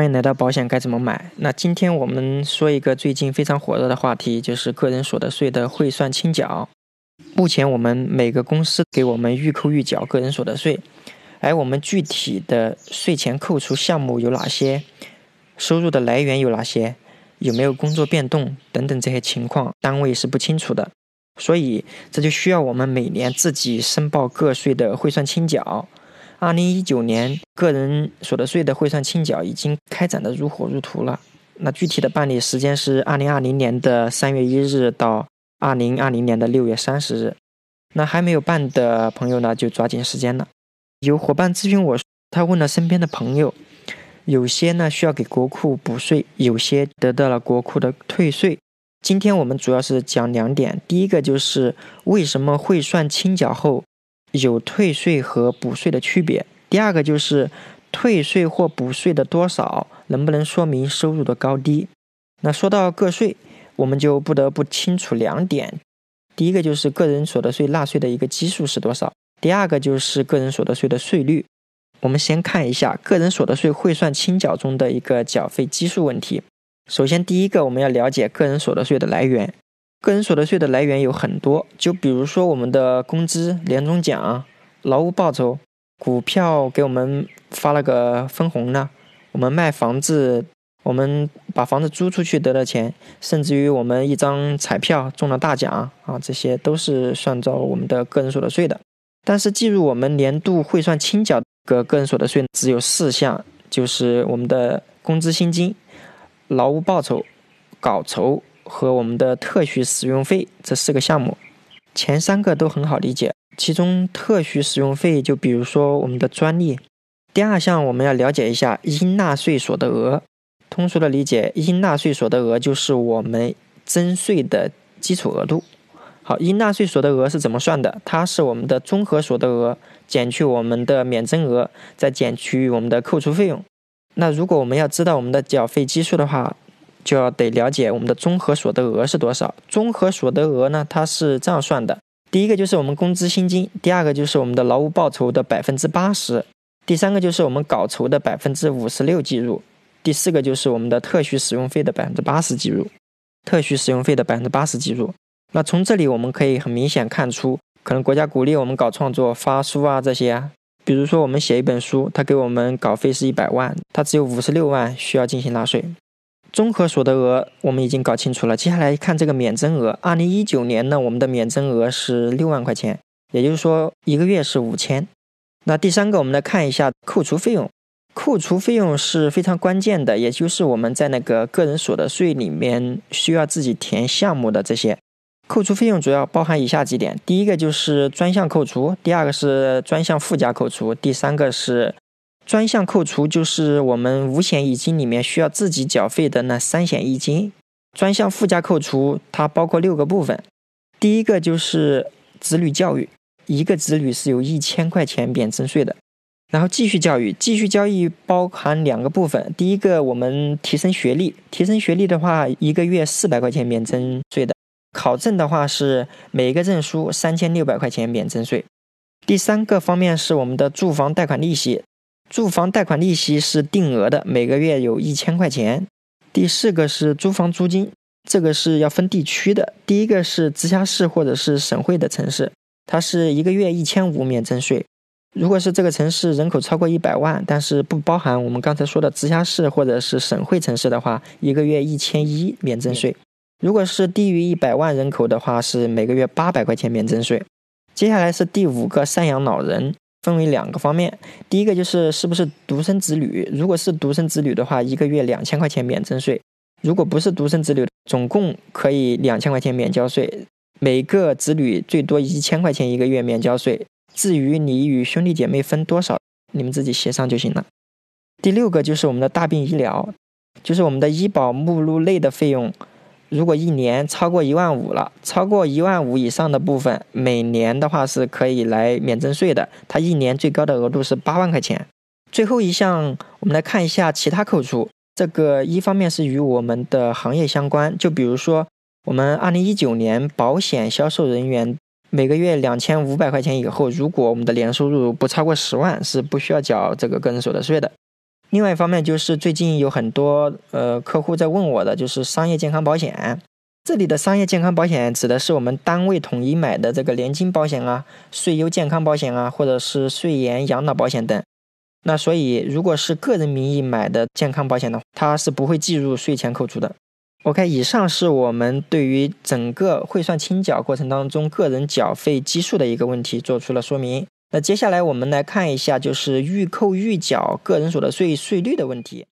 欢迎来到保险该怎么买。那今天我们说一个最近非常火热的话题，就是个人所得税的汇算清缴。目前我们每个公司给我们预扣预缴个人所得税，而我们具体的税前扣除项目有哪些，收入的来源有哪些，有没有工作变动等等这些情况，单位是不清楚的。所以这就需要我们每年自己申报个税的汇算清缴。二零一九年个人所得税的汇算清缴已经开展的如火如荼了。那具体的办理时间是二零二零年的三月一日到二零二零年的六月三十日。那还没有办的朋友呢，就抓紧时间了。有伙伴咨询我，他问了身边的朋友，有些呢需要给国库补税，有些得到了国库的退税。今天我们主要是讲两点，第一个就是为什么汇算清缴后。有退税和补税的区别。第二个就是退税或补税的多少，能不能说明收入的高低？那说到个税，我们就不得不清楚两点：第一个就是个人所得税纳税的一个基数是多少；第二个就是个人所得税的税率。我们先看一下个人所得税汇算清缴中的一个缴费基数问题。首先，第一个我们要了解个人所得税的来源。个人所得税的来源有很多，就比如说我们的工资、年终奖、劳务报酬、股票给我们发了个分红呢，我们卖房子，我们把房子租出去得的钱，甚至于我们一张彩票中了大奖啊，这些都是算着我们的个人所得税的。但是计入我们年度汇算清缴的个人所得税只有四项，就是我们的工资薪金、劳务报酬、稿酬。和我们的特许使用费这四个项目，前三个都很好理解，其中特许使用费就比如说我们的专利。第二项我们要了解一下应纳税所得额，通俗的理解，应纳税所得额就是我们征税的基础额度。好，应纳税所得额是怎么算的？它是我们的综合所得额减去我们的免征额，再减去我们的扣除费用。那如果我们要知道我们的缴费基数的话，就要得了解我们的综合所得额是多少。综合所得额呢，它是这样算的：第一个就是我们工资薪金，第二个就是我们的劳务报酬的百分之八十，第三个就是我们稿酬的百分之五十六计入，第四个就是我们的特许使用费的百分之八十计入。特许使用费的百分之八十计入。那从这里我们可以很明显看出，可能国家鼓励我们搞创作、发书啊这些啊。比如说我们写一本书，他给我们稿费是一百万，他只有五十六万需要进行纳税。综合所得额我们已经搞清楚了，接下来看这个免征额。二零一九年呢，我们的免征额是六万块钱，也就是说一个月是五千。那第三个，我们来看一下扣除费用。扣除费用是非常关键的，也就是我们在那个个人所得税里面需要自己填项目的这些扣除费用，主要包含以下几点：第一个就是专项扣除，第二个是专项附加扣除，第三个是。专项扣除就是我们五险一金里面需要自己缴费的那三险一金。专项附加扣除它包括六个部分，第一个就是子女教育，一个子女是有一千块钱免征税的。然后继续教育，继续教育包含两个部分，第一个我们提升学历，提升学历的话一个月四百块钱免征税的。考证的话是每个证书三千六百块钱免征税。第三个方面是我们的住房贷款利息。住房贷款利息是定额的，每个月有一千块钱。第四个是租房租金，这个是要分地区的。第一个是直辖市或者是省会的城市，它是一个月一千五免征税。如果是这个城市人口超过一百万，但是不包含我们刚才说的直辖市或者是省会城市的话，一个月一千一免征税。如果是低于一百万人口的话，是每个月八百块钱免征税。接下来是第五个赡养老人。分为两个方面，第一个就是是不是独生子女，如果是独生子女的话，一个月两千块钱免征税；如果不是独生子女，总共可以两千块钱免交税，每个子女最多一千块钱一个月免交税。至于你与兄弟姐妹分多少，你们自己协商就行了。第六个就是我们的大病医疗，就是我们的医保目录内的费用。如果一年超过一万五了，超过一万五以上的部分，每年的话是可以来免征税的。它一年最高的额度是八万块钱。最后一项，我们来看一下其他扣除。这个一方面是与我们的行业相关，就比如说我们二零一九年保险销售人员每个月两千五百块钱以后，如果我们的年收入不超过十万，是不需要缴这个个人所得税的。另外一方面就是最近有很多呃客户在问我的，就是商业健康保险。这里的商业健康保险指的是我们单位统一买的这个年金保险啊、税优健康保险啊，或者是税延养老保险等。那所以，如果是个人名义买的健康保险呢，它是不会计入税前扣除的。OK，以上是我们对于整个汇算清缴过程当中个人缴费基数的一个问题做出了说明。那接下来我们来看一下，就是预扣预缴个人所得税税率的问题。